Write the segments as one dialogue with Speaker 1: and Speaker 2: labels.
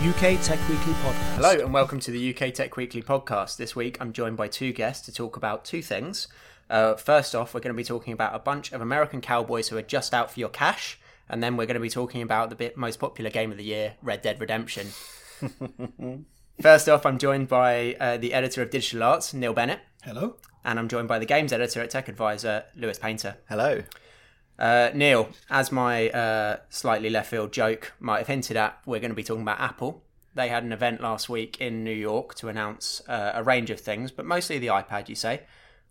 Speaker 1: UK Tech Weekly podcast.
Speaker 2: Hello and welcome to the UK Tech Weekly podcast. This week I'm joined by two guests to talk about two things. Uh, first off, we're going to be talking about a bunch of American cowboys who are just out for your cash, and then we're going to be talking about the bit most popular game of the year, Red Dead Redemption. First off, I'm joined by uh, the editor of Digital Arts, Neil Bennett,
Speaker 1: Hello.
Speaker 2: and I'm joined by the games editor at Tech Advisor, Lewis Painter.
Speaker 3: Hello.
Speaker 2: Uh, Neil, as my uh, slightly left field joke might have hinted at, we're going to be talking about Apple. They had an event last week in New York to announce uh, a range of things, but mostly the iPad, you say.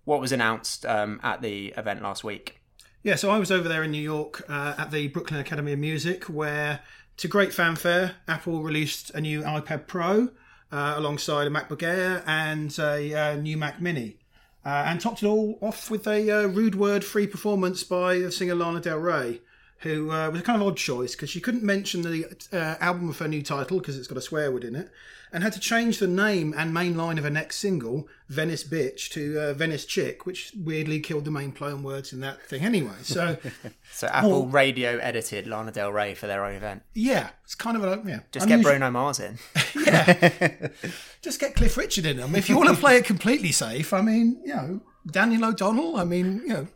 Speaker 2: What was announced um, at the event last week?
Speaker 1: Yeah, so I was over there in New York uh, at the Brooklyn Academy of Music, where, to great fanfare, Apple released a new iPad Pro uh, alongside a MacBook Air and a uh, new Mac Mini. Uh, and topped it all off with a uh, rude word free performance by the singer Lana Del Rey, who uh, was a kind of odd choice because she couldn't mention the uh, album of her new title because it's got a swear word in it, and had to change the name and main line of her next single, Venice Bitch, to uh, Venice Chick, which weirdly killed the main play on words in that thing anyway. So,
Speaker 2: So Apple radio edited Lana Del Rey for their own event.
Speaker 1: yeah, it's kind of a. Yeah,
Speaker 2: Just get Bruno Mars in.
Speaker 1: Yeah, just get Cliff Richard in them. If you want to play it completely safe, I mean, you know, Daniel O'Donnell, I mean, you know.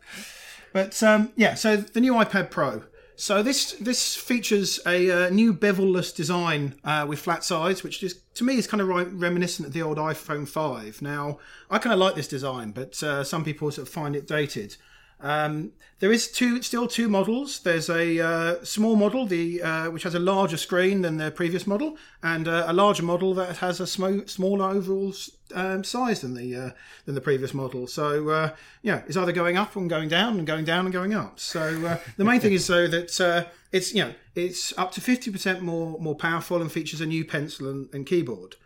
Speaker 1: But um, yeah, so the new iPad Pro. So this this features a uh, new bevel-less design uh, with flat sides, which to me is kind of re- reminiscent of the old iPhone 5. Now, I kind of like this design, but uh, some people sort of find it dated. Um, there is two, still two models. There's a uh, small model, the uh, which has a larger screen than the previous model, and uh, a larger model that has a sm- smaller overall um, size than the uh, than the previous model. So uh, yeah, it's either going up and going down, and going down and going up. So uh, the main thing is though that it's you know it's up to fifty percent more more powerful and features a new pencil and, and keyboard.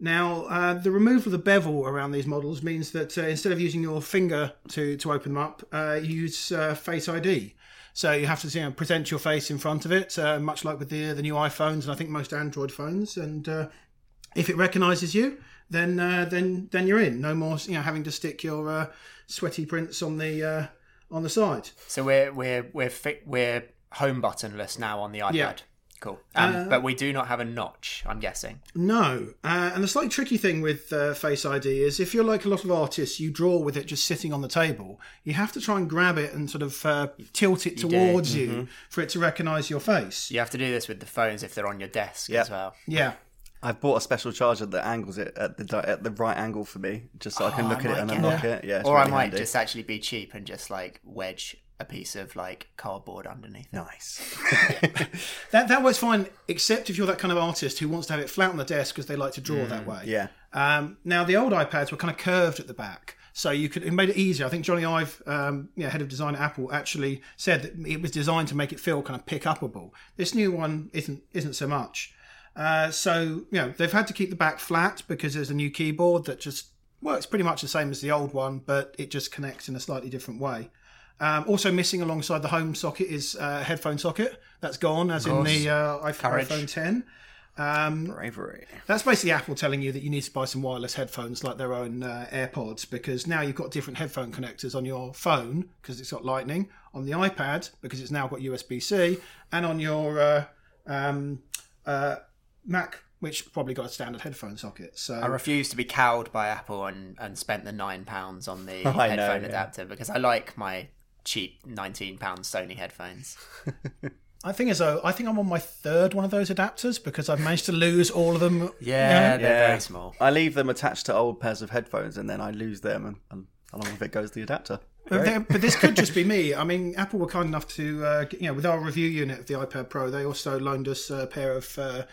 Speaker 1: Now, uh, the removal of the bevel around these models means that uh, instead of using your finger to, to open them up, uh, you use uh, Face ID. So you have to you know, present your face in front of it, uh, much like with the the new iPhones and I think most Android phones. And uh, if it recognises you, then uh, then then you're in. No more you know having to stick your uh, sweaty prints on the uh, on the side.
Speaker 2: So we're we're we're fi- we're home buttonless now on the iPad.
Speaker 1: Yeah.
Speaker 2: Cool. Um,
Speaker 1: Uh,
Speaker 2: but we do not have a notch. I'm guessing.
Speaker 1: No, uh, and the slightly tricky thing with uh, Face ID is if you're like a lot of artists, you draw with it just sitting on the table. You have to try and grab it and sort of uh, tilt it
Speaker 2: do,
Speaker 1: towards you for it to recognise your face.
Speaker 2: You have to do this with the phones if they're on your desk
Speaker 3: Yep.
Speaker 2: as well.
Speaker 1: Yeah,
Speaker 3: I've bought a special charger that angles it at the di- at the right angle for me, just so I can
Speaker 2: Oh,
Speaker 3: look
Speaker 2: I
Speaker 3: at it and unlock
Speaker 1: get
Speaker 3: it. Yeah, it's
Speaker 2: or I might
Speaker 3: handy.
Speaker 2: just actually be cheap and just like wedge a piece of like cardboard underneath. it.
Speaker 3: nice.
Speaker 1: that that works fine, except if you're that kind of artist who wants to have it flat on the desk because they like to draw that way.
Speaker 3: Yeah.
Speaker 1: Um, now the old iPads were kind of curved at the back, so you could it made it easier. I think Jony Ive, um, yeah, head of design at Apple, actually said that it was designed to make it feel kind of pick upable. This new one isn't isn't so much. Uh, so you know they've had to keep the back flat because there's a new keyboard that just works pretty much the same as the old one, but it just connects in a slightly different way. Um, also missing alongside the home socket is uh, a headphone socket. That's gone, as in the uh, iPhone, iPhone 10. Um,
Speaker 3: Bravery.
Speaker 1: that's basically Apple telling you that you need to buy some wireless headphones like their own uh, AirPods because now you've got different headphone connectors on your phone because it's got Lightning, on the iPad because it's now got USB C, and on your uh, um, uh, Mac, which probably got a standard headphone socket. So
Speaker 2: I refuse to be cowed by Apple and, and spent the nine pounds on the
Speaker 3: I know,
Speaker 2: headphone
Speaker 3: yeah.
Speaker 2: adapter because I like my cheap nineteen pound Sony headphones.
Speaker 1: I think as though I think I'm on my third one of those adapters because I've managed to lose all of them.
Speaker 2: Yeah,
Speaker 1: you know?
Speaker 2: they're very small.
Speaker 3: I leave them attached to old pairs of headphones, and then I lose them, and, and along with it goes the adapter.
Speaker 1: But, but this could just be me. I mean, Apple were kind enough to, uh, you know, with our review unit of the iPad Pro, they also loaned us a pair of uh,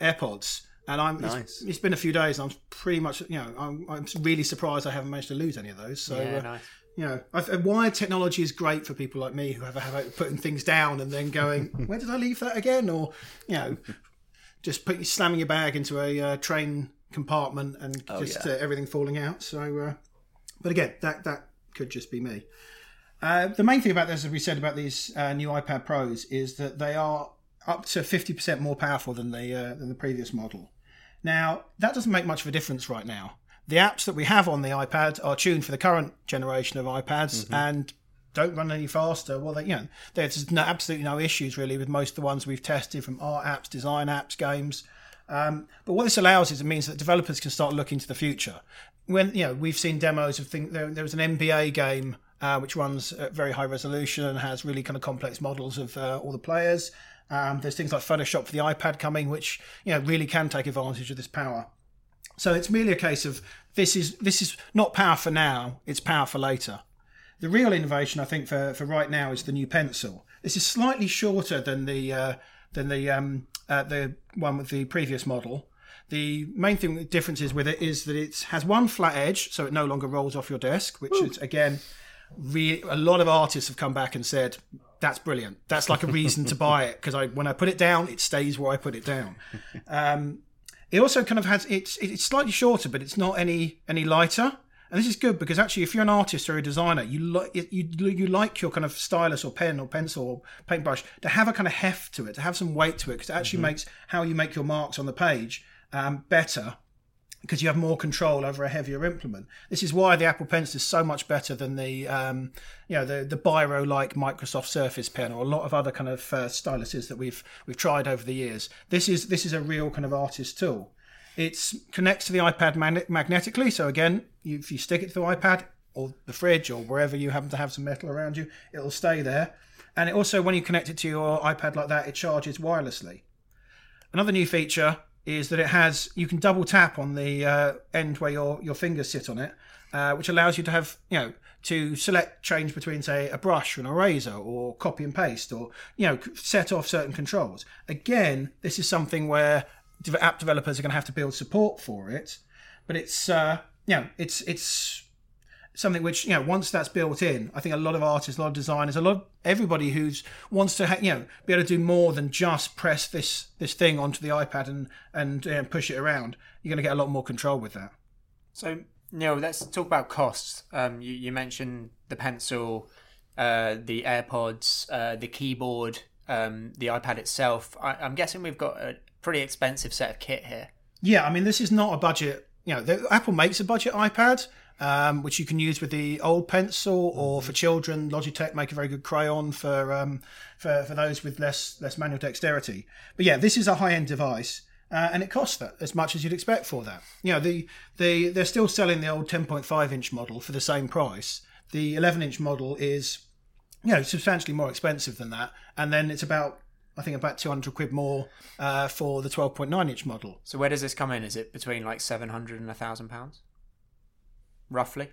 Speaker 1: AirPods. And I'm, it's-
Speaker 3: Nice.
Speaker 1: it's been a few days, and I'm pretty much, you know, I'm, I'm really surprised I haven't managed to lose any of those. So,
Speaker 2: Yeah,
Speaker 1: uh,
Speaker 2: nice.
Speaker 1: You know, I, wired technology is great for people like me who have a habit of putting things down and then going, "Where did I leave that again?" Or, you know, just put, slamming your bag into a uh, train compartment and just
Speaker 3: yeah.
Speaker 1: uh, everything falling out. So, uh, but again, that that could just be me. Uh, the main thing about this, as we said about these uh, new iPad Pros, is that they are up to fifty percent more powerful than the uh, than the previous model. Now, that doesn't make much of a difference right now. The apps that we have on the iPad are tuned for the current generation of iPads and don't run any faster. Well, they, you know, there's no, absolutely no issues really with most of the ones we've tested from art apps, design apps, games. Um, but what this allows is it means that developers can start looking to the future. When you know we've seen demos of things, there, there was an NBA game uh, which runs at very high resolution and has really kind of complex models of uh, all the players. Um, there's things like Photoshop for the iPad coming, which you know really can take advantage of this power. So it's merely a case of this is this is not power for now; it's power for later. The real innovation, I think, for, for right now is the new pencil. This is slightly shorter than the uh, than the um, uh, the one with the previous model. The main thing the difference is with it is that it has one flat edge, so it no longer rolls off your desk, which is again, re- a lot of artists have come back and said that's brilliant. That's like a reason to buy it because I when I put it down, it stays where I put it down. Um, it also kind of has it's it's slightly shorter, but it's not any any lighter. And this is good because actually, if you're an artist or a designer, you like you you like your kind of stylus or pen or pencil or paintbrush to have a kind of heft to it, to have some weight to it, because it actually makes how you make your marks on the page um, better because you have more control over a heavier implement. This is why the Apple Pencil is so much better than the, um, you know, the the Biro-like Microsoft Surface Pen or a lot of other kind of uh, styluses that we've we've tried over the years. This is this is a real kind of artist tool. It connects to the iPad magnet- magnetically, so again, you, if you stick it to the iPad or the fridge or wherever you happen to have some metal around you, it'll stay there. And it also, when you connect it to your iPad like that, it charges wirelessly. Another new feature is that it has you can double tap on the uh, end where your your fingers sit on it, uh, which allows you to have you know to select change between say a brush and a razor or copy and paste or you know set off certain controls. Again, this is something where app developers are going to have to build support for it, but it's uh, you know it's it's something which you know once that's built in i think a lot of artists a lot of designers a lot of everybody who's wants to ha- you know be able to do more than just press this this thing onto the ipad and and uh, push it around you're going to get a lot more control with that
Speaker 2: So, Neil, let's talk about costs. Um, you, you mentioned the pencil, uh, the AirPods, uh, the keyboard, um, the iPad itself. I, I'm guessing we've got a pretty expensive set of kit here.
Speaker 1: yeah i mean this is not a budget you know the, apple makes a budget ipad um, which you can use with the old pencil or for children logitech make a very good crayon for um, for, for those with less less manual dexterity but yeah this is a high-end device uh, and it costs that as much as you'd expect for that you know the the they're still selling the old 10.5 inch model for the same price the 11 inch model is you know substantially more expensive than that and then it's about I think about 200 quid more uh, for the 12.9 inch model.
Speaker 2: So, where does this come in? Is it between like 700 and 1,000 pounds? Roughly?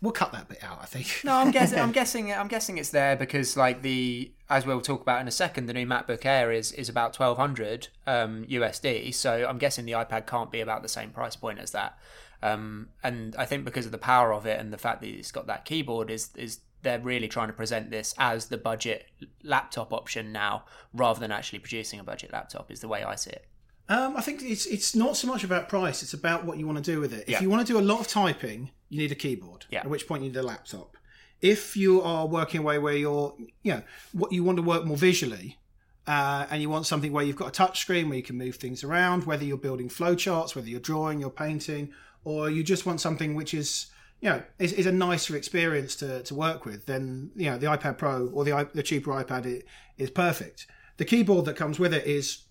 Speaker 1: We'll cut that bit out, I think.
Speaker 2: No, I'm guessing. I'm guessing. I'm guessing it's there because, like the as we'll talk about in a second, the new MacBook Air is is about 1,200 um, USD. So I'm guessing the iPad can't be about the same price point as that. Um, and I think because of the power of it and the fact that it's got that keyboard, is is they're really trying to present this as the budget laptop option now, rather than actually producing a budget laptop. Is the way I see it.
Speaker 1: Um, I think it's it's not so much about price; it's about what you want to do with it.
Speaker 2: Yeah.
Speaker 1: If you want to do a lot of typing, you need a keyboard.
Speaker 2: Yeah.
Speaker 1: At which point you need a laptop. If you are working away where you're, you know, what you want to work more visually, uh, and you want something where you've got a touch screen where you can move things around, whether you're building flowcharts, whether you're drawing, you're painting, or you just want something which is, you know, is, is a nicer experience to, to work with, then you know the iPad Pro or the the cheaper iPad i- is perfect. The keyboard that comes with it is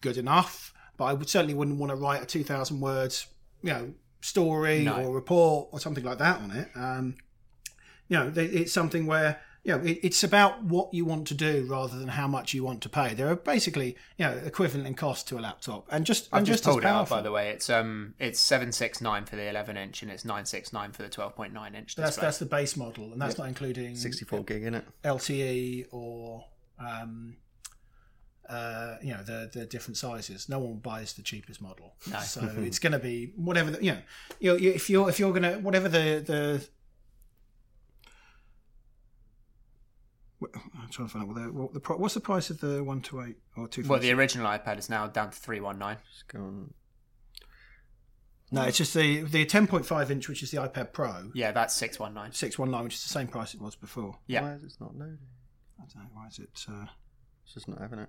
Speaker 1: good enough, but I would certainly wouldn't want to write a two thousand words, you know, story
Speaker 2: No.
Speaker 1: or report or something like that on it. Um, you know, it's something where you know it, it's about what you want to do rather than how much you want to pay. They're basically you know equivalent in cost to a laptop, and just
Speaker 2: I've
Speaker 1: and
Speaker 2: just,
Speaker 1: just, as
Speaker 2: pulled it up by the way. It's um it's seven six nine for the eleven inch and it's nine six nine for the twelve point nine inch
Speaker 1: That's
Speaker 2: display.
Speaker 1: that's the base model, and that's not including
Speaker 3: 64 gig in it.
Speaker 1: LTE or um, uh, you know the the different sizes. No one buys the cheapest model, so it's going to be whatever. The, you know, you know, if you're if you're going to whatever the the. I'm trying to find out what the, what the what's the price of the one to eight or two.
Speaker 2: well, the original iPad is now down to three one nine.
Speaker 3: Just go on.
Speaker 1: no, it's just the the 10.5 inch, which is the iPad Pro,
Speaker 2: Yeah, that's six one nine.
Speaker 1: 619, which is the same price it was before.
Speaker 2: Yeah.
Speaker 3: Why is it not loading?
Speaker 1: I don't know why is it. Uh,
Speaker 3: It's just not having it.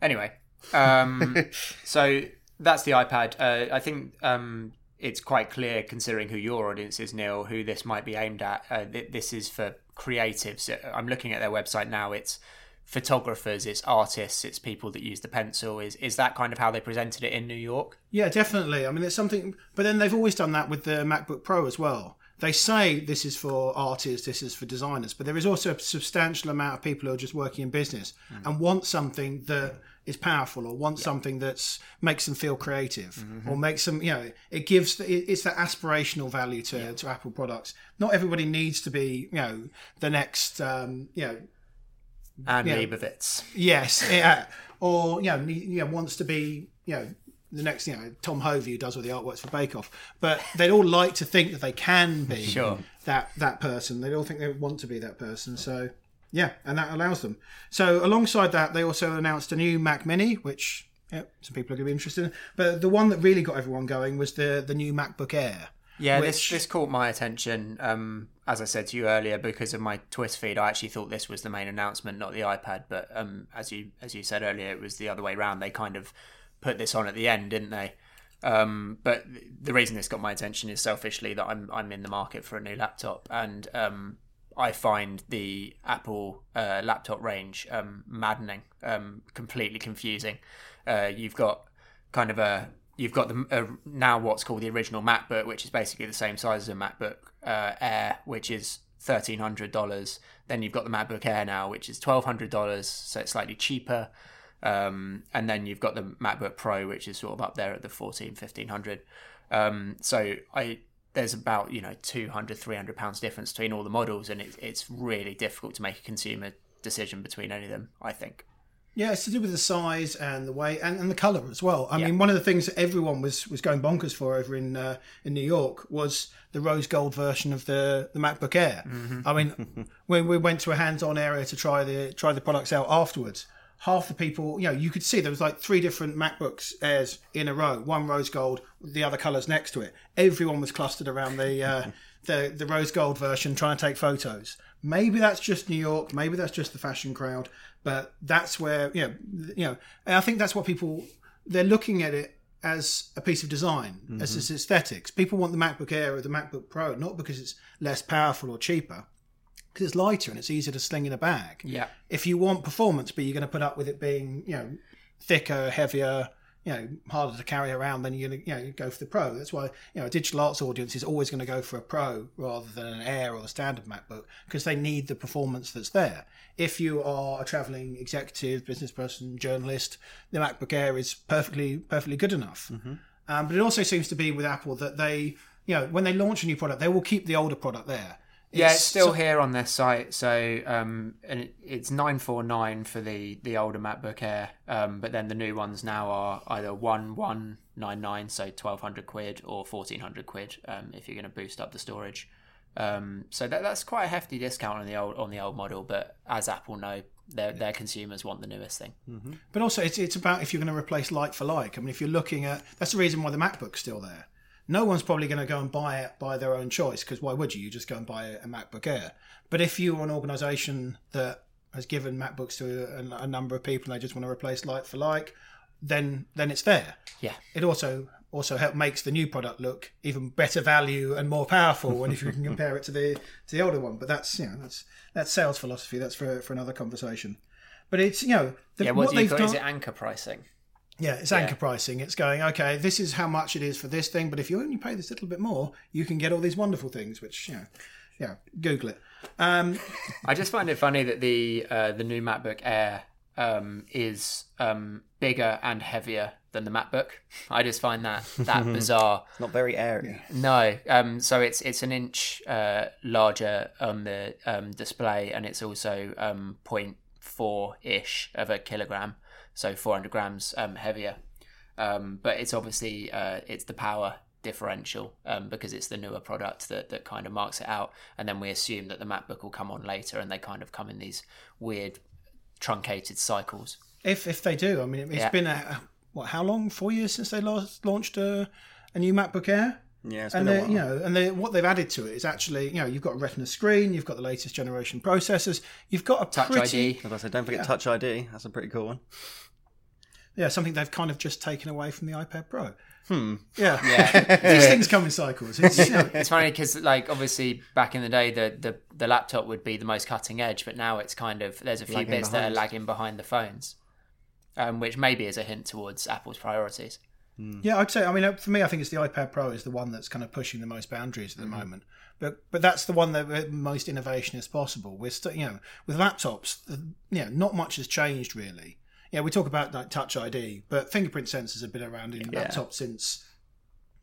Speaker 2: Anyway, um, so that's the iPad. Uh, I think um, it's quite clear, considering who your audience is, Neil, who this might be aimed at. Uh, th- this is for creatives. Uh, I'm looking at their website now. It's photographers, it's artists, it's people that use the pencil. Is is that kind of how they presented it in New York?
Speaker 1: Yeah, definitely. I mean, it's something, but then they've always done that with the MacBook Pro as well. They say this is for artists, this is for designers, but there is also a substantial amount of people who are just working in business and want something that is powerful or want something that's makes them feel creative or makes them, you know, it gives the, it's that aspirational value to, to Apple products. Not everybody needs to be, you know, the next, um, you know,
Speaker 2: Annie
Speaker 1: Yeah.
Speaker 2: Leibovitz.
Speaker 1: Yes, yeah. or you know, you know, wants to be you know the next you know Tom Hovey who does all the artworks for Bake Off. But they'd all like to think that they can be
Speaker 2: Sure.
Speaker 1: that that person. They all think they want to be that person. So yeah, and that allows them. So alongside that, they also announced a new Mac Mini, which yeah, some people are going to be interested in. But the one that really got everyone going was the the new MacBook Air.
Speaker 2: Yeah, this
Speaker 1: which-
Speaker 2: this caught my attention. Um, as I said to you earlier, because of my Twitter feed, I actually thought this was the main announcement, not the iPad. But um, as you as you said earlier, it was the other way around. They kind of put this on at the end, didn't they? Um, but the reason this got my attention is selfishly that I'm I'm in the market for a new laptop, and um, I find the Apple uh, laptop range um, maddening, um, completely confusing. Uh, you've got kind of a you've got the uh, now what's called the original MacBook, which is basically the same size as a MacBook uh, Air, which is thirteen hundred dollars. Then you've got the MacBook Air now, which is twelve hundred dollars, so it's slightly cheaper. Um, and then you've got the MacBook Pro, which is sort of up there at the 14, 1500. Um, so I there's about you know 200 300 pounds difference between all the models and it, it's really difficult to make a consumer decision between any of them i think
Speaker 1: Yeah, it's to do with the size and the weight and, and the color as well. I mean, one of the things that everyone was was going bonkers for over in uh, in New York was the rose gold version of the the MacBook Air. I mean, when we went to a hands-on area to try the try the products out afterwards, half the people, you know, you could see there was like three different MacBooks Airs in a row, one rose gold, the other colors next to it. Everyone was clustered around the uh, the the rose gold version trying to take photos. Maybe that's just New York. Maybe that's just the fashion crowd. But that's where you know, you know. And I think that's what people they're looking at it as a piece of design, as its aesthetics. People want the MacBook Air or the MacBook Pro not because it's less powerful or cheaper, because it's lighter and it's easier to sling in a bag.
Speaker 2: Yeah.
Speaker 1: If you want performance, but you're going to put up with it being you know thicker, heavier, you know harder to carry around, then you're going to you know go for the Pro. That's why you know a digital arts audience is always going to go for a Pro rather than an Air or a standard MacBook because they need the performance that's there. If you are a traveling executive, business person, journalist, the MacBook Air is perfectly perfectly good enough. Um, but it also seems to be with Apple that they, you know, when they launch a new product, they will keep the older product there.
Speaker 2: Yeah it's still
Speaker 1: so-
Speaker 2: here on their site so um and it, it's 949 for the the older macbook air um but then the new ones now are either 1199 so 1200 quid or 1400 quid um if you're going to boost up the storage um so that, that's quite a hefty discount on the old on the old model but as apple know their their consumers want the newest thing
Speaker 1: But also, it's, it's about if you're going to replace like for like. I mean, if you're looking at that's the reason why the MacBook's still there. No one's probably going to go and buy it by their own choice because why would you? You just go and buy a MacBook Air. But if you're an organisation that has given MacBooks to a, a number of people and they just want to replace like for like, then then it's there.
Speaker 2: yeah
Speaker 1: It also also help makes the new product look even better value and more powerful. and if you can compare it to the to the older one, but that's you know that's that's sales philosophy. That's for for another conversation. But it's you know the,
Speaker 2: yeah what, do you
Speaker 1: they've done-
Speaker 2: is it anchor pricing
Speaker 1: yeah, it's anchor pricing. It's going, okay, this is how much it is for this thing, but if you only pay this little bit more, you can get all these wonderful things, which, you know, yeah, Google it. Um,
Speaker 2: I just find it funny that the uh, the new MacBook Air um, is um, bigger and heavier than the MacBook. I just find that that bizarre.
Speaker 3: Not very airy.
Speaker 2: No, um, so it's it's an inch uh, larger on the um, display, and it's also um, 0.4 ish of a kilogram, so 400 grams um, heavier. Um, but it's obviously uh, it's the power differential um, because it's the newer product that, that kind of marks it out, and then we assume that the MacBook will come on later, and they kind of come in these weird truncated cycles.
Speaker 1: if if they do, I mean, it's
Speaker 2: Yeah.
Speaker 1: been a, what? How long? Four years since they last launched a, a new MacBook Air.
Speaker 3: Yeah, it's
Speaker 1: and
Speaker 3: been a
Speaker 1: they,
Speaker 3: while.
Speaker 1: you know, and they, what they've added to it is actually, you know, you've got a Retina screen, you've got the latest generation processors, you've got a
Speaker 2: Touch
Speaker 1: pretty,
Speaker 2: ID.
Speaker 3: As I said, don't forget Touch ID. That's a pretty cool one.
Speaker 1: Yeah, something they've kind of just taken away from the iPad Pro.
Speaker 3: Hmm.
Speaker 1: Yeah,
Speaker 2: Yeah.
Speaker 1: these things come in cycles. It's, you know,
Speaker 2: it's funny because like obviously back in the day the, the the laptop would be the most cutting edge but now it's kind of there's a few
Speaker 3: Lagging
Speaker 2: bits that are lagging behind the phones um, which maybe is a hint towards apple's priorities
Speaker 1: Yeah, I'd say. I mean, uh, for me, I think it's the iPad Pro is the one that's kind of pushing the most boundaries at the moment. But but that's the one that most innovation is possible. We're still, you know, with laptops, uh, you know, not much has changed really. Yeah, we talk about like Touch ID, but fingerprint sensors have been around in laptops since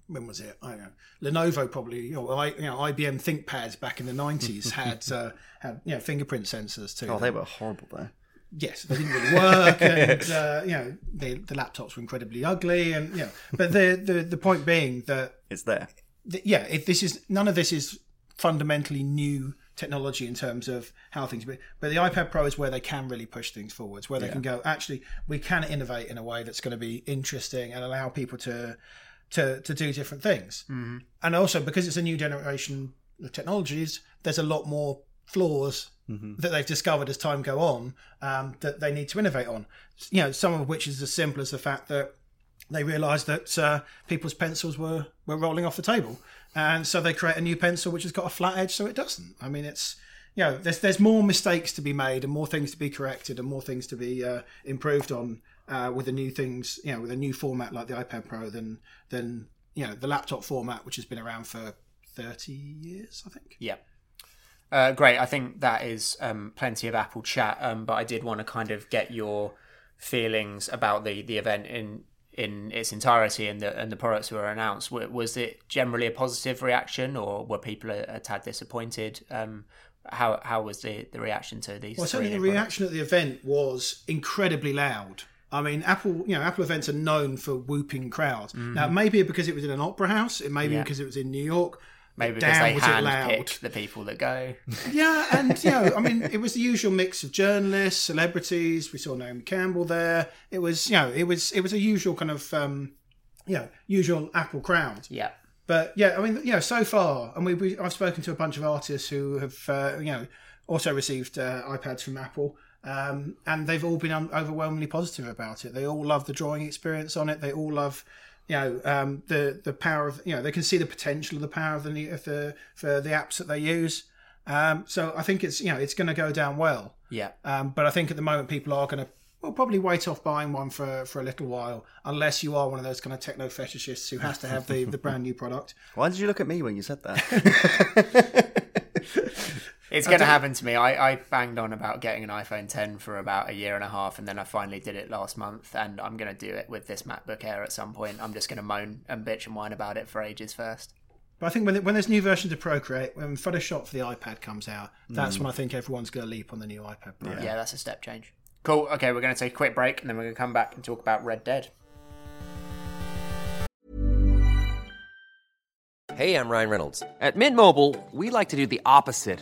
Speaker 1: when was it? I don't know. Lenovo probably, know, I, you know IBM ThinkPads back in the nineties had uh, had you know fingerprint sensors too.
Speaker 3: Oh, they were horrible though.
Speaker 1: yes, they didn't really work, and uh, you know the the laptops were incredibly ugly, and you know. But the the the point being that
Speaker 3: It's there.
Speaker 1: th- yeah, if this is none of this is fundamentally new technology in terms of how things be but the ipad pro is where they can really push things forwards where they can go actually we can innovate in a way that's going to be interesting and allow people to to to do different things. Mm-hmm. and also because it's a new generation of technologies there's a lot more flaws that they've discovered as time go on um, that they need to innovate on. You know some of which is as simple as the fact that they realised that uh, people's pencils were, were rolling off the table, and so they create a new pencil which has got a flat edge, so it doesn't. I mean, it's you know, there's there's more mistakes to be made and more things to be corrected and more things to be uh, improved on uh, with the new things, you know, with a new format like the iPad Pro than than you know the laptop format which has been around for thirty years, I think.
Speaker 2: yeah uh, great i think that is um, plenty of apple chat um, but i did want to kind of get your feelings about the the event in in its entirety and the and the products were announced was it generally a positive reaction or were people a, a tad disappointed um, how how was the, the reaction to these
Speaker 1: Well, certainly the
Speaker 2: products?
Speaker 1: reaction at the event was incredibly loud. I mean, Apple, you know, Apple events are known for whooping crowds. Now, maybe because it was in an opera house, it may be
Speaker 2: Mm-hmm. Yeah.
Speaker 1: because it was in New York.
Speaker 2: Maybe because they
Speaker 1: loud.
Speaker 2: the people that go.
Speaker 1: Yeah, and you know, I mean, it was the usual mix of journalists, celebrities. We saw Naomi Campbell there. It was, you know, it was it was a usual kind of, um, you know, usual Apple crowd.
Speaker 2: Yeah.
Speaker 1: But yeah, I mean, you know, so far, and we, we I've spoken to a bunch of artists who have, uh, you know, also received uh, iPads from Apple, um, and they've all been un- overwhelmingly positive about it. They all love the drawing experience on it. They all love, you know, um, the the power of, you know, they can see the potential of the power of the of the for the apps that they use. Um, so I think it's, you know, it's going to go down well.
Speaker 2: Yeah.
Speaker 1: Um, but I think at the moment people are going to well probably wait off buying one for, for a little while, unless you are one of those kind of techno fetishists who has to have the, the brand new product.
Speaker 3: Why did you look at me when you said that?
Speaker 2: It's going to happen to me. I, I banged on about getting an iPhone 10 for about a year and a half, and then I finally did it last month, and I'm going to do it with this MacBook Air at some point. I'm just going to moan and bitch and whine about it for ages first.
Speaker 1: But I think when when there's new versions of Procreate, when Photoshop for the iPad comes out, that's mm. when I think everyone's going to leap on the new iPad Pro.
Speaker 2: Yeah. that's a step change. Cool. Okay, we're going to take a quick break, and then we're going to come back and talk about Red Dead.
Speaker 4: Hey, I'm Ryan Reynolds. At Mint Mobile, we like to do the opposite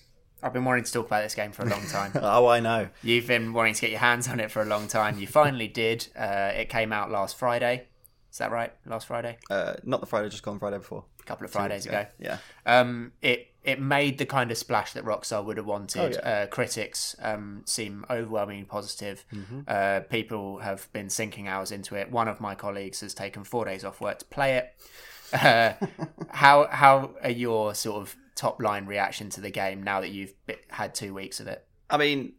Speaker 2: I've been wanting to talk about this game for a long time.
Speaker 3: Oh, I know.
Speaker 2: You've been wanting to get your hands on it for a long time. You finally did. Uh, it came out last Friday. Is that right? Last Friday?
Speaker 3: Uh, not the Friday, just gone Friday before.
Speaker 2: A couple of Fridays ago.
Speaker 3: Yeah.
Speaker 2: Um, it it made the kind of splash that Rockstar would have wanted.
Speaker 3: Oh, yeah.
Speaker 2: uh, critics um, seem overwhelmingly positive.
Speaker 3: Mm-hmm.
Speaker 2: Uh, people have been sinking hours into it. One of my colleagues has taken four days off work to play it. Uh, how how are your sort of top line reaction to the game now that you've had two weeks of it?
Speaker 3: I mean,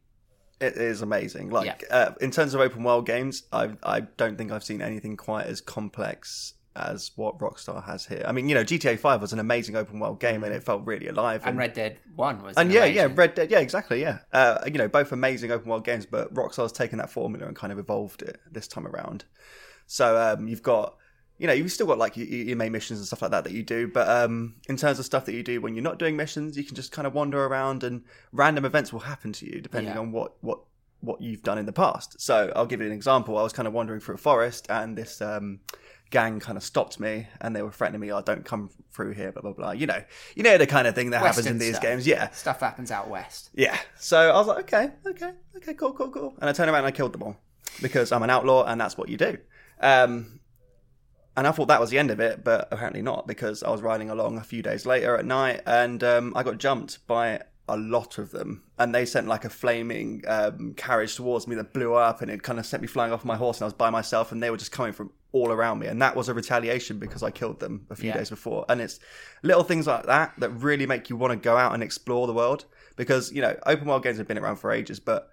Speaker 3: it is amazing. Like uh, in terms of open world games, I I don't think I've seen anything quite as complex as what Rockstar has here. I mean, you know, GTA Five was an amazing open world game, and it felt really alive.
Speaker 2: And Red Dead One was
Speaker 3: and
Speaker 2: an
Speaker 3: yeah,
Speaker 2: amazing-
Speaker 3: yeah, Red Dead, yeah, exactly, yeah. Uh, you know, both amazing open world games, but Rockstar's taken that formula and kind of evolved it this time around. So um, you've got, you know, you've still got like your, your main missions and stuff like that that you do, but um, in terms of stuff that you do when you're not doing missions, you can just kind of wander around, and random events will happen to you depending
Speaker 2: Yeah.
Speaker 3: on what what what you've done in the past. So I'll give you an example. I was kind of wandering through a forest, and this. Um, gang kind of stopped me and they were threatening me oh don't come through here blah blah blah you know you know the kind of thing that happens in these
Speaker 2: stuff.
Speaker 3: games yeah
Speaker 2: Stuff happens out west.
Speaker 3: yeah. So I was like, okay, okay, okay, cool, cool, cool. And I turned around and I killed them all because I'm an outlaw and that's what you do. Um, and I thought that was the end of it, but apparently not because I was riding along a few days later at night and um, I got jumped by a lot of them. And they sent like a flaming um, carriage towards me that blew up and it kind of sent me flying off my horse and I was by myself and they were just coming from all around me. And that was a retaliation because I killed them a few
Speaker 2: Yeah.
Speaker 3: days before. And it's little things like that that really make you want to go out and explore the world because, you know, open world games have been around for ages, but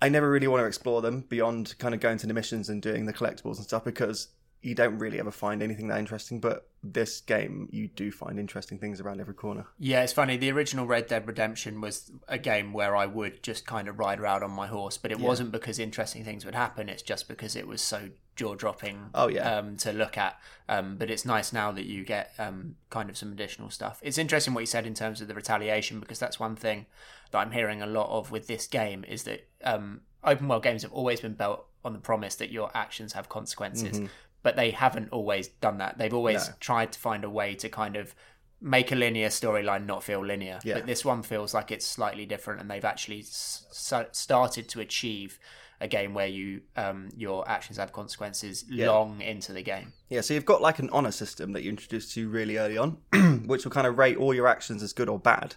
Speaker 3: I never really want to explore them beyond kind of going to the missions and doing the collectibles and stuff because you don't really ever find anything that interesting. But this game, you do find interesting things around every corner.
Speaker 2: Yeah, it's funny. The original Red Dead Redemption was a game where I would just kind of ride around on my horse, but it wasn't because interesting things would happen. It's just because it was so jaw dropping.
Speaker 3: Oh, yeah.
Speaker 2: um, to look at. Um, but it's nice now that you get um, kind of some additional stuff. It's interesting what you said in terms of the retaliation because that's one thing that I'm hearing a lot of with this game is that um, open world games have always been built on the promise that your actions have consequences, but they haven't always done that. They've always.
Speaker 3: No.
Speaker 2: tried to find a way to kind of make a linear storyline not feel linear.
Speaker 3: Yeah.
Speaker 2: But this one feels like it's slightly different, and they've actually s- started to achieve a game where you um, your actions have consequences long into the game.
Speaker 3: Yeah, so you've got like an honor system that you introduced to really early on, which will kind of rate all your actions as good or bad.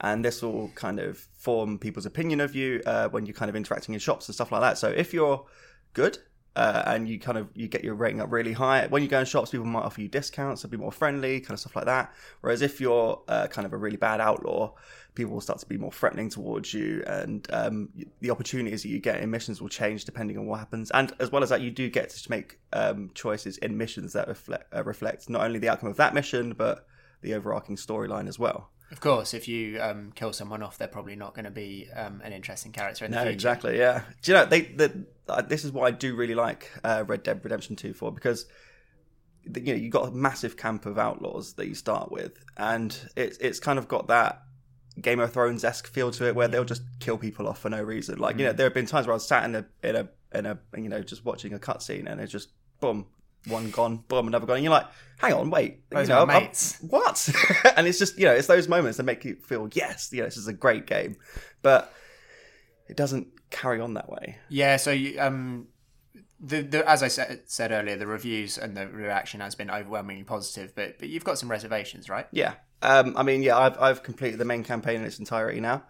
Speaker 3: And this will kind of form people's opinion of you uh, when you're kind of interacting in shops and stuff like that. So if you're good uh, and you kind of you get your rating up really high, when you go in shops, people might offer you discounts, or be more friendly, kind of stuff like that. Whereas if you're uh, kind of a really bad outlaw, people will start to be more threatening towards you, and um, the opportunities that you get in missions will change depending on what happens. And as well as that, you do get to make um, choices in missions that reflect, uh, reflect not only the outcome of that mission, but the overarching storyline as well.
Speaker 2: Of course, if you um, kill someone off, they're probably not going to be um, an interesting character in the
Speaker 3: No, exactly. Yeah. Do you know they? The, uh, this is what I do really like uh, Red Dead Redemption Two for because the- you know you got a massive camp of outlaws that you start with, and it's it's kind of got that Game of Thrones esque feel to it where they'll just kill people off for no reason. Like you know, there have been times where I was sat in a in a in a you know just watching a cutscene and it's just boom. One gone, boom, another gone. And you're like, hang on, wait.
Speaker 2: Those
Speaker 3: you know, I'm- what? and it's just, you know, it's those moments that make you feel, yes, you know, this is a great game. But it doesn't carry on that way.
Speaker 2: Yeah, so you, um, the, the as I said, said earlier, the reviews and the reaction has been overwhelmingly positive, but but you've got some reservations, right?
Speaker 3: Yeah. Um, I mean, yeah, I've, I've completed the main campaign in its entirety now.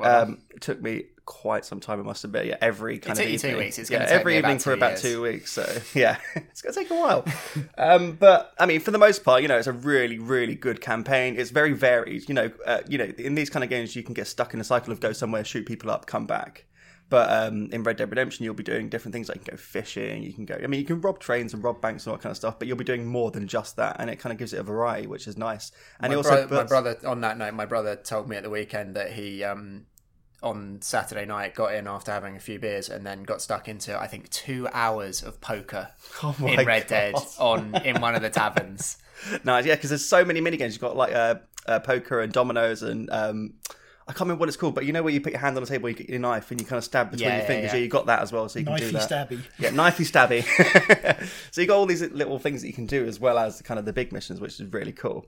Speaker 3: Um, it took me quite some time. It must admit, yeah, every kind
Speaker 2: It
Speaker 3: of
Speaker 2: you two
Speaker 3: evening.
Speaker 2: weeks. It's
Speaker 3: yeah, every evening for about
Speaker 2: years.
Speaker 3: two weeks. So yeah, it's gonna take a while. um, but I mean, for the most part, you know, it's a really, really good campaign. It's very varied. You know, uh, you know, in these kind of games, you can get stuck in a cycle of go somewhere, shoot people up, come back. But um, in Red Dead Redemption, you'll be doing different things. Like you can go fishing. You can go. I mean, you can rob trains and rob banks and all that kind of stuff. But you'll be doing more than just that, and it kind of gives it a variety, which is nice. And
Speaker 2: my,
Speaker 3: also
Speaker 2: bro- my brother, on that note, my brother told me at the weekend that he, um, on Saturday night, got in after having a few beers and then got stuck into, I think, two hours of poker
Speaker 3: Oh
Speaker 2: in Red Dead on in one of the taverns.
Speaker 3: Nice, yeah, because there's so many mini games. You've got like uh, uh, poker and dominoes and um, I can't remember what it's called, but you know where you put your hand on the table, you get your knife, and you kind of stab between
Speaker 2: Yeah,
Speaker 3: your
Speaker 2: yeah,
Speaker 3: fingers.
Speaker 2: yeah.
Speaker 3: Yeah, you got that as well, so you can do
Speaker 1: Knifey
Speaker 3: that.
Speaker 1: stabby.
Speaker 3: Yeah, knifey stabby. so you got all these little things that you can do as well as kind of the big missions, which is really cool.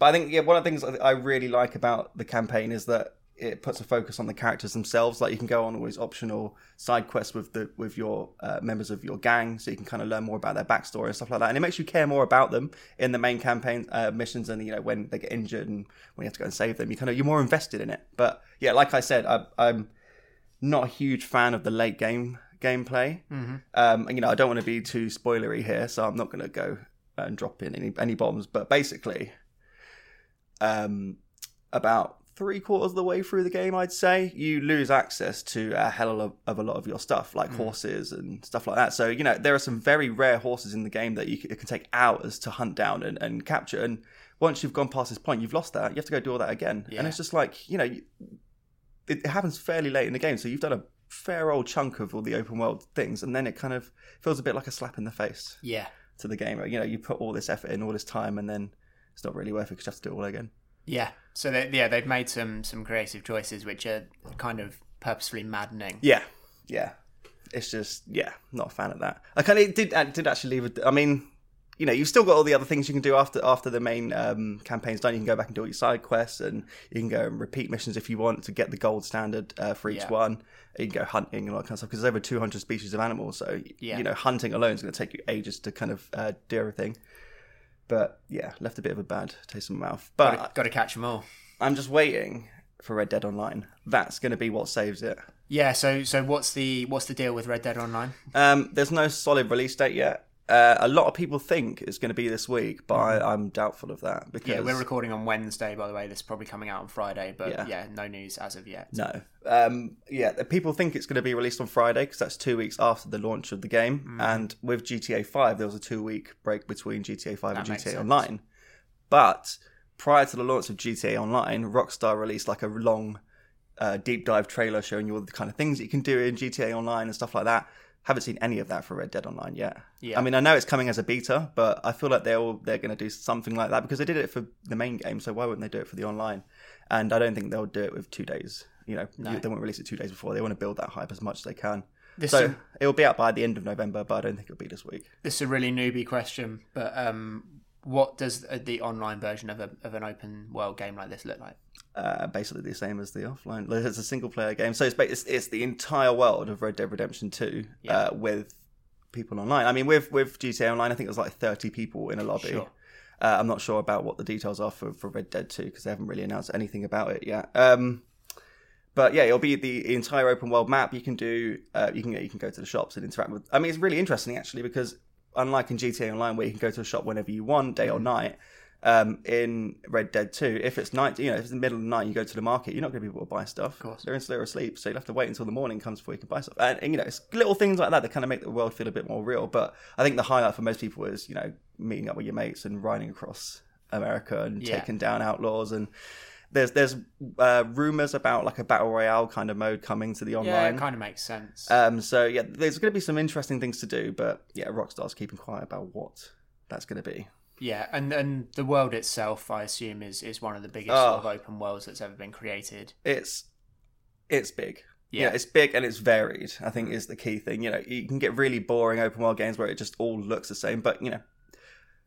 Speaker 3: But I think yeah, one of the things I I really like about the campaign is that it puts a focus on the characters themselves. Like you can go on all these optional side quests with the with your uh, members of your gang, so you can kind of learn more about their backstory and stuff like that. And it makes you care more about them in the main campaign uh, missions, and you know when they get injured and when you have to go and save them, you kind of you're more invested in it. But yeah, like I said, I, I'm not a huge fan of the late game gameplay.
Speaker 2: Mm-hmm.
Speaker 3: Um, and you know, I don't want to be too spoilery here, so I'm not going to go and drop in any any bombs. But basically, um, about three quarters of the way through the game, I'd say you lose access to a hell of, of a lot of your stuff, like mm. horses and stuff like that. So you know, there are some very rare horses in the game that you can take hours to hunt down and, and capture. And once you've gone past this point, you've lost that. You have to go do all that again,
Speaker 2: Yeah.
Speaker 3: and it's just like you know. It happens fairly late in the game, so you've done a fair old chunk of all the open world things, and then it kind of feels a bit like a slap in the face
Speaker 2: Yeah.
Speaker 3: to the game. You know, you put all this effort in, all this time, and then it's not really worth it because you have to do it all again.
Speaker 2: Yeah. So they, yeah, they've made some some creative choices which are kind of purposefully maddening.
Speaker 3: Yeah, yeah. It's just yeah, not a fan of that. I kind of did I did actually leave it. I mean, you know, you've still got all the other things you can do after after the main um, campaign's done. You can go back and do all your side quests, and you can go and repeat missions if you want to get the gold standard uh, for each
Speaker 2: Yeah.
Speaker 3: one. You can go hunting and all that kind of stuff because there's over 200 species of animals. So
Speaker 2: Yeah.
Speaker 3: you know, hunting alone is going to take you ages to kind of uh, do everything. But yeah, left a bit of a bad taste in my mouth. But
Speaker 2: Got to, got to catch them all.
Speaker 3: I'm just waiting for Red Dead Online. That's going to be what saves it.
Speaker 2: Yeah. So so what's the what's the deal with Red Dead Online?
Speaker 3: Um, there's no solid release date yet. Uh, a lot of people think it's going to be this week, but I, I'm doubtful of that because
Speaker 2: Mm-hmm. Yeah, we're recording on Wednesday, by the way. This is probably coming out on Friday, but
Speaker 3: Yeah.
Speaker 2: yeah, no news as of yet.
Speaker 3: no. Um, yeah, people think it's going to be released on Friday because that's two weeks after the launch of the game.
Speaker 2: Mm-hmm.
Speaker 3: And with GTA 5, there was a two week break between GTA 5
Speaker 2: That
Speaker 3: and GTA
Speaker 2: sense.
Speaker 3: Online. But prior to the launch of GTA Online, Rockstar released like a long uh, deep dive trailer showing you all the kind of things that you can do in GTA Online and stuff like that. Haven't seen any of that for Red Dead Online yet.
Speaker 2: Yeah.
Speaker 3: I mean, I know it's coming as a beta, but I feel like they're all, they're going to do something like that because they did it for the main game. So why wouldn't they do it for the online? And I don't think they'll do it with two days. You know, you- they won't release it two days before. They want to build that hype as much as they can.
Speaker 2: This
Speaker 3: so
Speaker 2: is-
Speaker 3: it will be out by the end of November, but I don't think it'll be this week.
Speaker 2: This is a really newbie question, but um, what does the online version of, a, of an open world game like this look like?
Speaker 3: Uh, basically the same as the offline. It's a single player game, so it's, it's it's the entire world of Red Dead Redemption Two uh, with people online. I mean, with with GTA Online, I think there's like 30 people in a lobby.
Speaker 2: Sure.
Speaker 3: Uh, I'm not sure about what the details are for, for Red Dead 2 because they haven't really announced anything about it yet. Um, but yeah, it'll be the entire open world map. You can do, uh, you can you can go to the shops and interact with. I mean, it's really interesting actually because unlike in GTA Online where you can go to a shop whenever you want, day or night. Um, in Red Dead 2, if it's night, you know, if it's the middle of the night, you go to the market, you're not going to be able to buy stuff. Of
Speaker 2: course.
Speaker 3: They're in they're asleep, so you'll have to wait until the morning comes before you can buy stuff. And, and, you know, it's little things like that that kind of make the world feel a bit more real. But I think the highlight for most people is, you know, meeting up with your mates and riding across America and
Speaker 2: Yeah.
Speaker 3: taking down outlaws. And there's there's uh, rumors about like a battle royale kind of mode coming to the online.
Speaker 2: Yeah, it kind of makes sense.
Speaker 3: Um, so yeah, there's going to be some interesting things to do, but yeah, Rockstar's keeping quiet about what that's going to be.
Speaker 2: Yeah, and and the world itself, I assume, is is one of the biggest
Speaker 3: Oh.
Speaker 2: sort of oh. open worlds that's ever been created.
Speaker 3: It's it's big.
Speaker 2: Yeah.
Speaker 3: Yeah, it's big and it's varied. I think is the key thing. You know, you can get really boring open world games where it just all looks the same, but you know,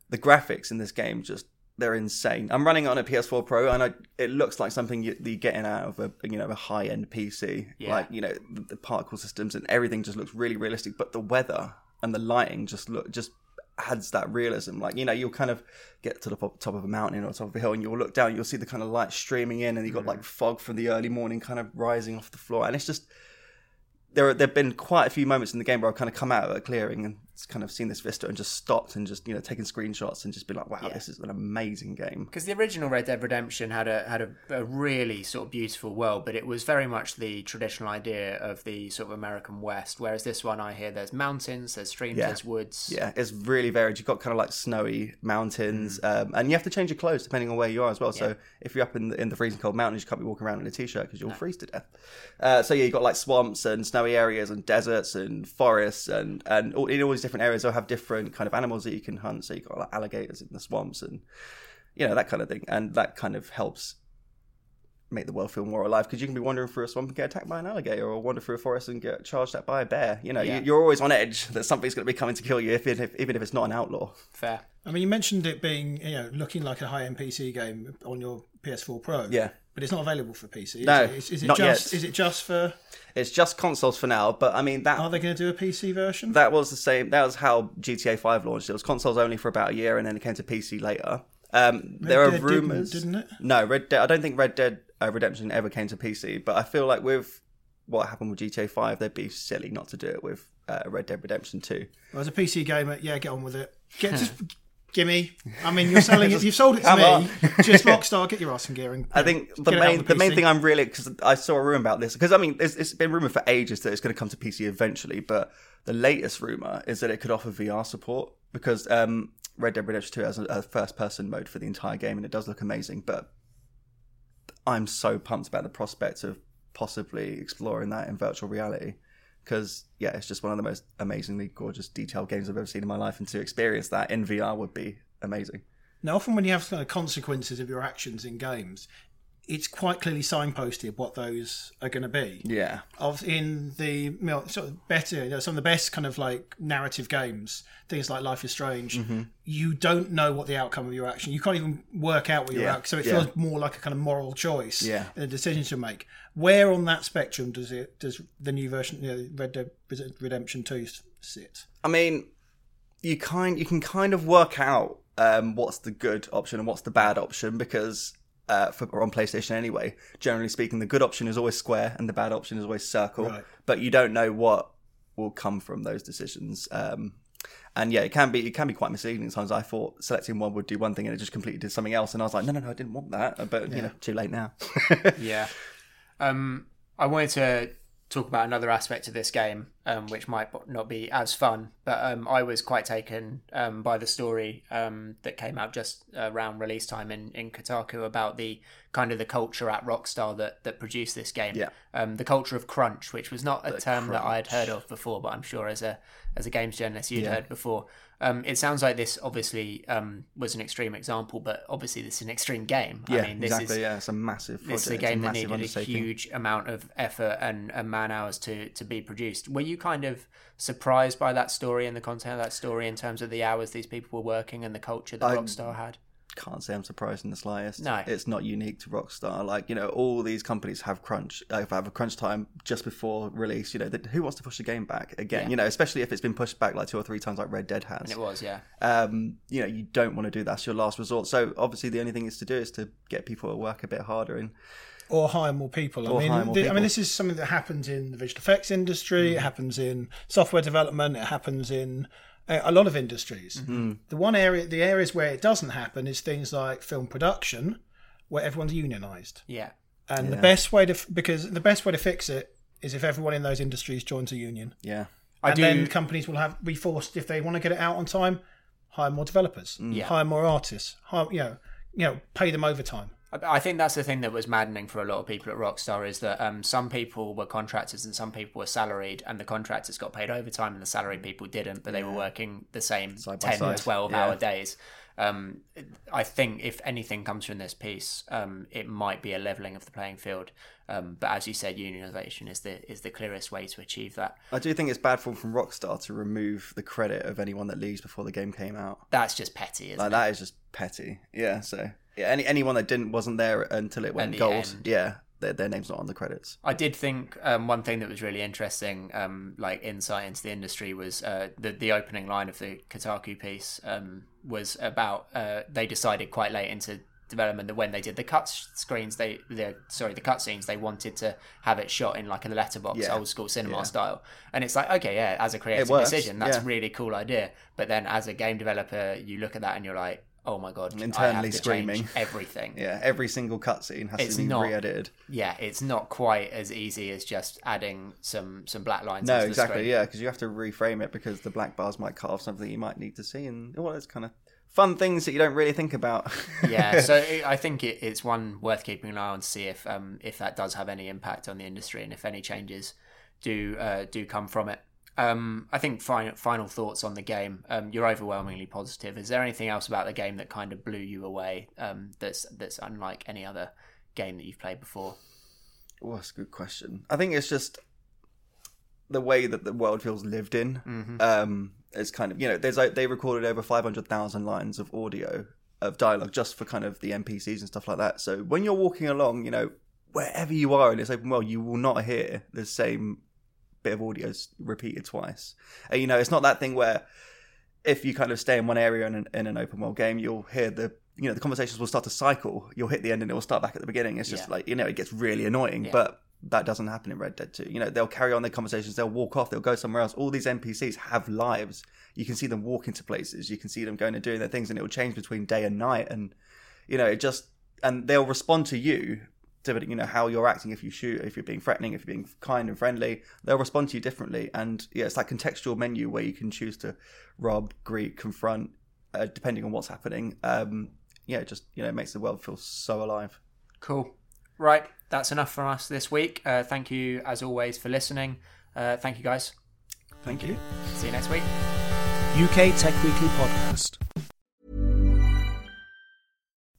Speaker 3: the graphics in this game just they're insane. I'm running it on a PS4 Pro, and I, it looks like something you, you're getting out of a you know a high end PC.
Speaker 2: Yeah.
Speaker 3: Like you know the, the particle systems and everything just looks really realistic, but the weather and the lighting just look just adds that realism. Like you know you'll kind of get to the top, of a mountain or top of a hill, and you'll look down, you'll see the kind of light streaming in, and you've got mm. like fog from the early morning kind of rising off the floor, and it's just there there've been quite a few moments in the game where I've kind of come out of a clearing and kind of seen this vista and just stopped and just you know taken screenshots and just been like, wow, this is an amazing game.
Speaker 2: Because the original Red Dead Redemption had a had a, a really sort of beautiful world, but it was very much the traditional idea of the sort of American West. Whereas this one, I hear there's mountains, there's streams,
Speaker 3: Yeah.
Speaker 2: there's woods.
Speaker 3: Yeah, it's really varied. You've got kind of like snowy mountains, um, and you have to change your clothes depending on where you are as well. So if you're up in the, in the freezing cold mountains, you can't be walking around in a t-shirt because you'll freeze to death. Uh, so yeah, you've got like swamps and snowy areas and deserts and forests and and all, in all these different areas, they'll have different kind of animals that you can hunt. So you've got like alligators in the swamps and you know that kind of thing, and that kind of helps make the world feel more alive because you can be wandering through a swamp and get attacked by an alligator or wander through a forest and get charged at by a bear you know
Speaker 2: Yeah.
Speaker 3: you, you're always on edge that something's going to be coming to kill you if, if, even if it's not an outlaw
Speaker 2: Fair.
Speaker 1: I mean, you mentioned it being, you know, looking like a high-end PC game on your PS4 Pro.
Speaker 3: Yeah.
Speaker 1: But it's not available for PC. Is
Speaker 3: No,
Speaker 1: it? Is, is it
Speaker 3: not
Speaker 1: just?
Speaker 3: yet.
Speaker 1: Is it just for?
Speaker 3: it's just consoles for now but i mean that
Speaker 1: Are they going to do a PC version?
Speaker 3: that was the same that was how gta 5 launched it was consoles only for about a year and then it came to pc later um, there are
Speaker 1: Dead didn't,
Speaker 3: rumors
Speaker 1: didn't it?
Speaker 3: no red dead i don't think red dead uh, redemption ever came to pc but i feel like with what happened with gta 5 they'd be silly not to do it with uh, red dead redemption 2
Speaker 1: Well, as a PC gamer, yeah, get on with it. Get just gimme. I mean, you're selling it. You've sold it to me.
Speaker 3: on.
Speaker 1: just Rockstar, get your ass in gear. And,
Speaker 3: I think the
Speaker 1: get it out
Speaker 3: main
Speaker 1: on
Speaker 3: the main thing I'm really because I saw a rumor about this because I mean it's, it's been rumored for ages that it's going to come to PC eventually, but the latest rumor is that it could offer VR support because um, Red Dead Redemption 2 has a, a first person mode for the entire game and it does look amazing. But I'm so pumped about the prospect of possibly exploring that in virtual reality because yeah, it's just one of the most amazingly gorgeous detailed games I've ever seen in my life, and to experience that in VR would be amazing.
Speaker 1: Now, often when you have kind of consequences of your actions in games, it's quite clearly signposted what those are going to be.
Speaker 3: Yeah.
Speaker 1: Of in the you know, sort of better, you know, some of the best kind of like narrative games, things like Life is Strange,
Speaker 3: Mm-hmm.
Speaker 1: you don't know what the outcome of your action. You can't even work out what your
Speaker 3: Yeah,
Speaker 1: out. So it
Speaker 3: yeah.
Speaker 1: feels more like a kind of moral choice.
Speaker 3: Yeah.
Speaker 1: And a decision to make. Where on that spectrum does it does the new version, you know, Red Dead Redemption Two sit?
Speaker 3: I mean, you kind you can kind of work out um, what's the good option and what's the bad option because uh, for or on PlayStation anyway. Generally speaking, the good option is always square and the bad option is always circle.
Speaker 1: Right.
Speaker 3: But you don't know what will come from those decisions. Um, and yeah, it can be it can be quite misleading. Sometimes I thought selecting one would do one thing and it just completely did something else, and I was like, no, no, no, I didn't want that. But you know, too late now.
Speaker 2: Yeah. Um, I wanted to talk about another aspect of this game, um, which might not be as fun, but um, I was quite taken um, by the story um, that came out just around release time in, in Kotaku about the kind of the culture at Rockstar that, that produced this game.
Speaker 3: Yeah.
Speaker 2: Um, the culture of crunch, which was not a term that I had heard of before, but I'm sure as a as a games journalist you'd heard before. Um, it sounds like this obviously um, was an extreme example, but obviously this is an extreme game.
Speaker 3: yeah,
Speaker 2: I mean, this
Speaker 3: exactly.
Speaker 2: is
Speaker 3: yeah, it's a massive. Project.
Speaker 2: this is a game that needed a huge amount of effort and, and man hours to, to be produced. Were you kind of surprised by that story and the content of that story in terms of the hours these people were working and the culture that
Speaker 3: I-
Speaker 2: Rockstar had?
Speaker 3: Can't say I'm surprised in the slightest.
Speaker 2: No.
Speaker 3: it's not unique to Rockstar. Like you know, all these companies have crunch. If I have a crunch time just before release. You know, that who wants to push the game back again?
Speaker 2: Yeah.
Speaker 3: You know, especially if it's been pushed back like two or three times, like Red Dead has.
Speaker 2: And it was, yeah.
Speaker 3: Um, you know, you don't want to do that. That's your last resort. So obviously, the only thing is to do is to get people to work a bit harder. And
Speaker 1: or hire more people. I mean,
Speaker 3: hire more
Speaker 1: the- I mean, this is something that happens in the visual effects industry. It happens in software development. It happens in a, lot of industries. Mm-hmm. The one area, the areas where it doesn't happen, is things like film production, where everyone's unionized.
Speaker 2: Yeah.
Speaker 1: And the best way to, because the best way to fix it is if everyone in those industries joins a union,
Speaker 3: yeah,
Speaker 2: I
Speaker 1: and
Speaker 2: do.
Speaker 1: then companies will have be forced if they want to get it out on time, hire more developers, mm.
Speaker 2: Yeah.
Speaker 1: hire more artists, hire, you know, you know, pay them overtime.
Speaker 2: I think that's the thing that was maddening for a lot of people at Rockstar is that um, some people were contractors and some people were salaried, and the contractors got paid overtime and the salaried people didn't, but they were working the same
Speaker 3: Side
Speaker 2: 10,
Speaker 3: side.
Speaker 2: 12
Speaker 3: Yeah.
Speaker 2: hour days. Um, I think if anything comes from this piece, um, it might be a leveling of the playing field. Um, but as you said, unionisation is the is the clearest way to achieve that.
Speaker 3: I do think it's bad form from Rockstar to remove the credit of anyone that leaves before the game came out.
Speaker 2: That's just petty, isn't
Speaker 3: Like
Speaker 2: it?
Speaker 3: that is just petty. Yeah. So yeah, any anyone that didn't wasn't there until it went
Speaker 2: the
Speaker 3: gold.
Speaker 2: end.
Speaker 3: Yeah, their, their name's not on the credits.
Speaker 2: I did think um, one thing that was really interesting, um, like insight into the industry, was uh, the the opening line of the Kotaku piece um, was about uh, they decided quite late into development that when they did the cut screens, they the sorry the cutscenes, they wanted to have it shot in like a letterbox,
Speaker 3: Yeah.
Speaker 2: old school cinema
Speaker 3: Yeah.
Speaker 2: style. And it's like, okay, yeah, as a creative decision, that's
Speaker 3: yeah.
Speaker 2: a really cool idea. But then as a game developer, you look at that and you're like, oh my god,
Speaker 3: Internally screaming.
Speaker 2: everything.
Speaker 3: Yeah, every single cutscene has
Speaker 2: It's
Speaker 3: to be
Speaker 2: not-
Speaker 3: re-edited.
Speaker 2: yeah, it's not quite as easy as just adding some some black lines.
Speaker 3: No, exactly. Yeah, because you have to reframe it because the black bars might cut off something you might need to see, and all those kind of fun things that you don't really think about.
Speaker 2: yeah, so it, I think it, it's one worth keeping an eye on to see if um, if that does have any impact on the industry and if any changes do uh, do come from it. Um, I think final final thoughts on the game. Um, you're overwhelmingly positive. Is there anything else about the game that kind of blew you away? Um, that's that's unlike any other game that you've played before.
Speaker 3: Oh, that's a good question. I think it's just the way that the world feels lived in.
Speaker 2: Mm-hmm.
Speaker 3: Um, it's kind of you know, there's like they recorded over five hundred thousand lines of audio of dialogue just for kind of the NPCs and stuff like that. So when you're walking along, you know, wherever you are in this open world, you will not hear the same bit of audio s- repeated twice. And, you know, it's not that thing where if you kind of stay in one area in an, in an open world game, you'll hear the you know the conversations will start to cycle. You'll hit the end and it will start back at the beginning. It's just
Speaker 2: Yeah.
Speaker 3: like you know it gets really annoying,
Speaker 2: Yeah.
Speaker 3: but that doesn't happen in Red Dead 2. You know they'll carry on their conversations, they'll walk off, they'll go somewhere else. All these NPCs have lives. You can see them walk into places. You can see them going and doing their things, and it will change between day and night. And you know it just and they'll respond to you. To you know how you're acting if you shoot, if you're being threatening, if you're being kind and friendly, they'll respond to you differently. And yeah, it's that contextual menu where you can choose to rob, greet, confront, uh, depending on what's happening. Um, yeah, it just you know makes the world feel so alive.
Speaker 2: Cool. Right, that's enough for us this week. Uh, thank you, as always, for listening. Uh, thank you, guys.
Speaker 3: Thank you.
Speaker 2: See you next week.
Speaker 5: UK Tech Weekly Podcast.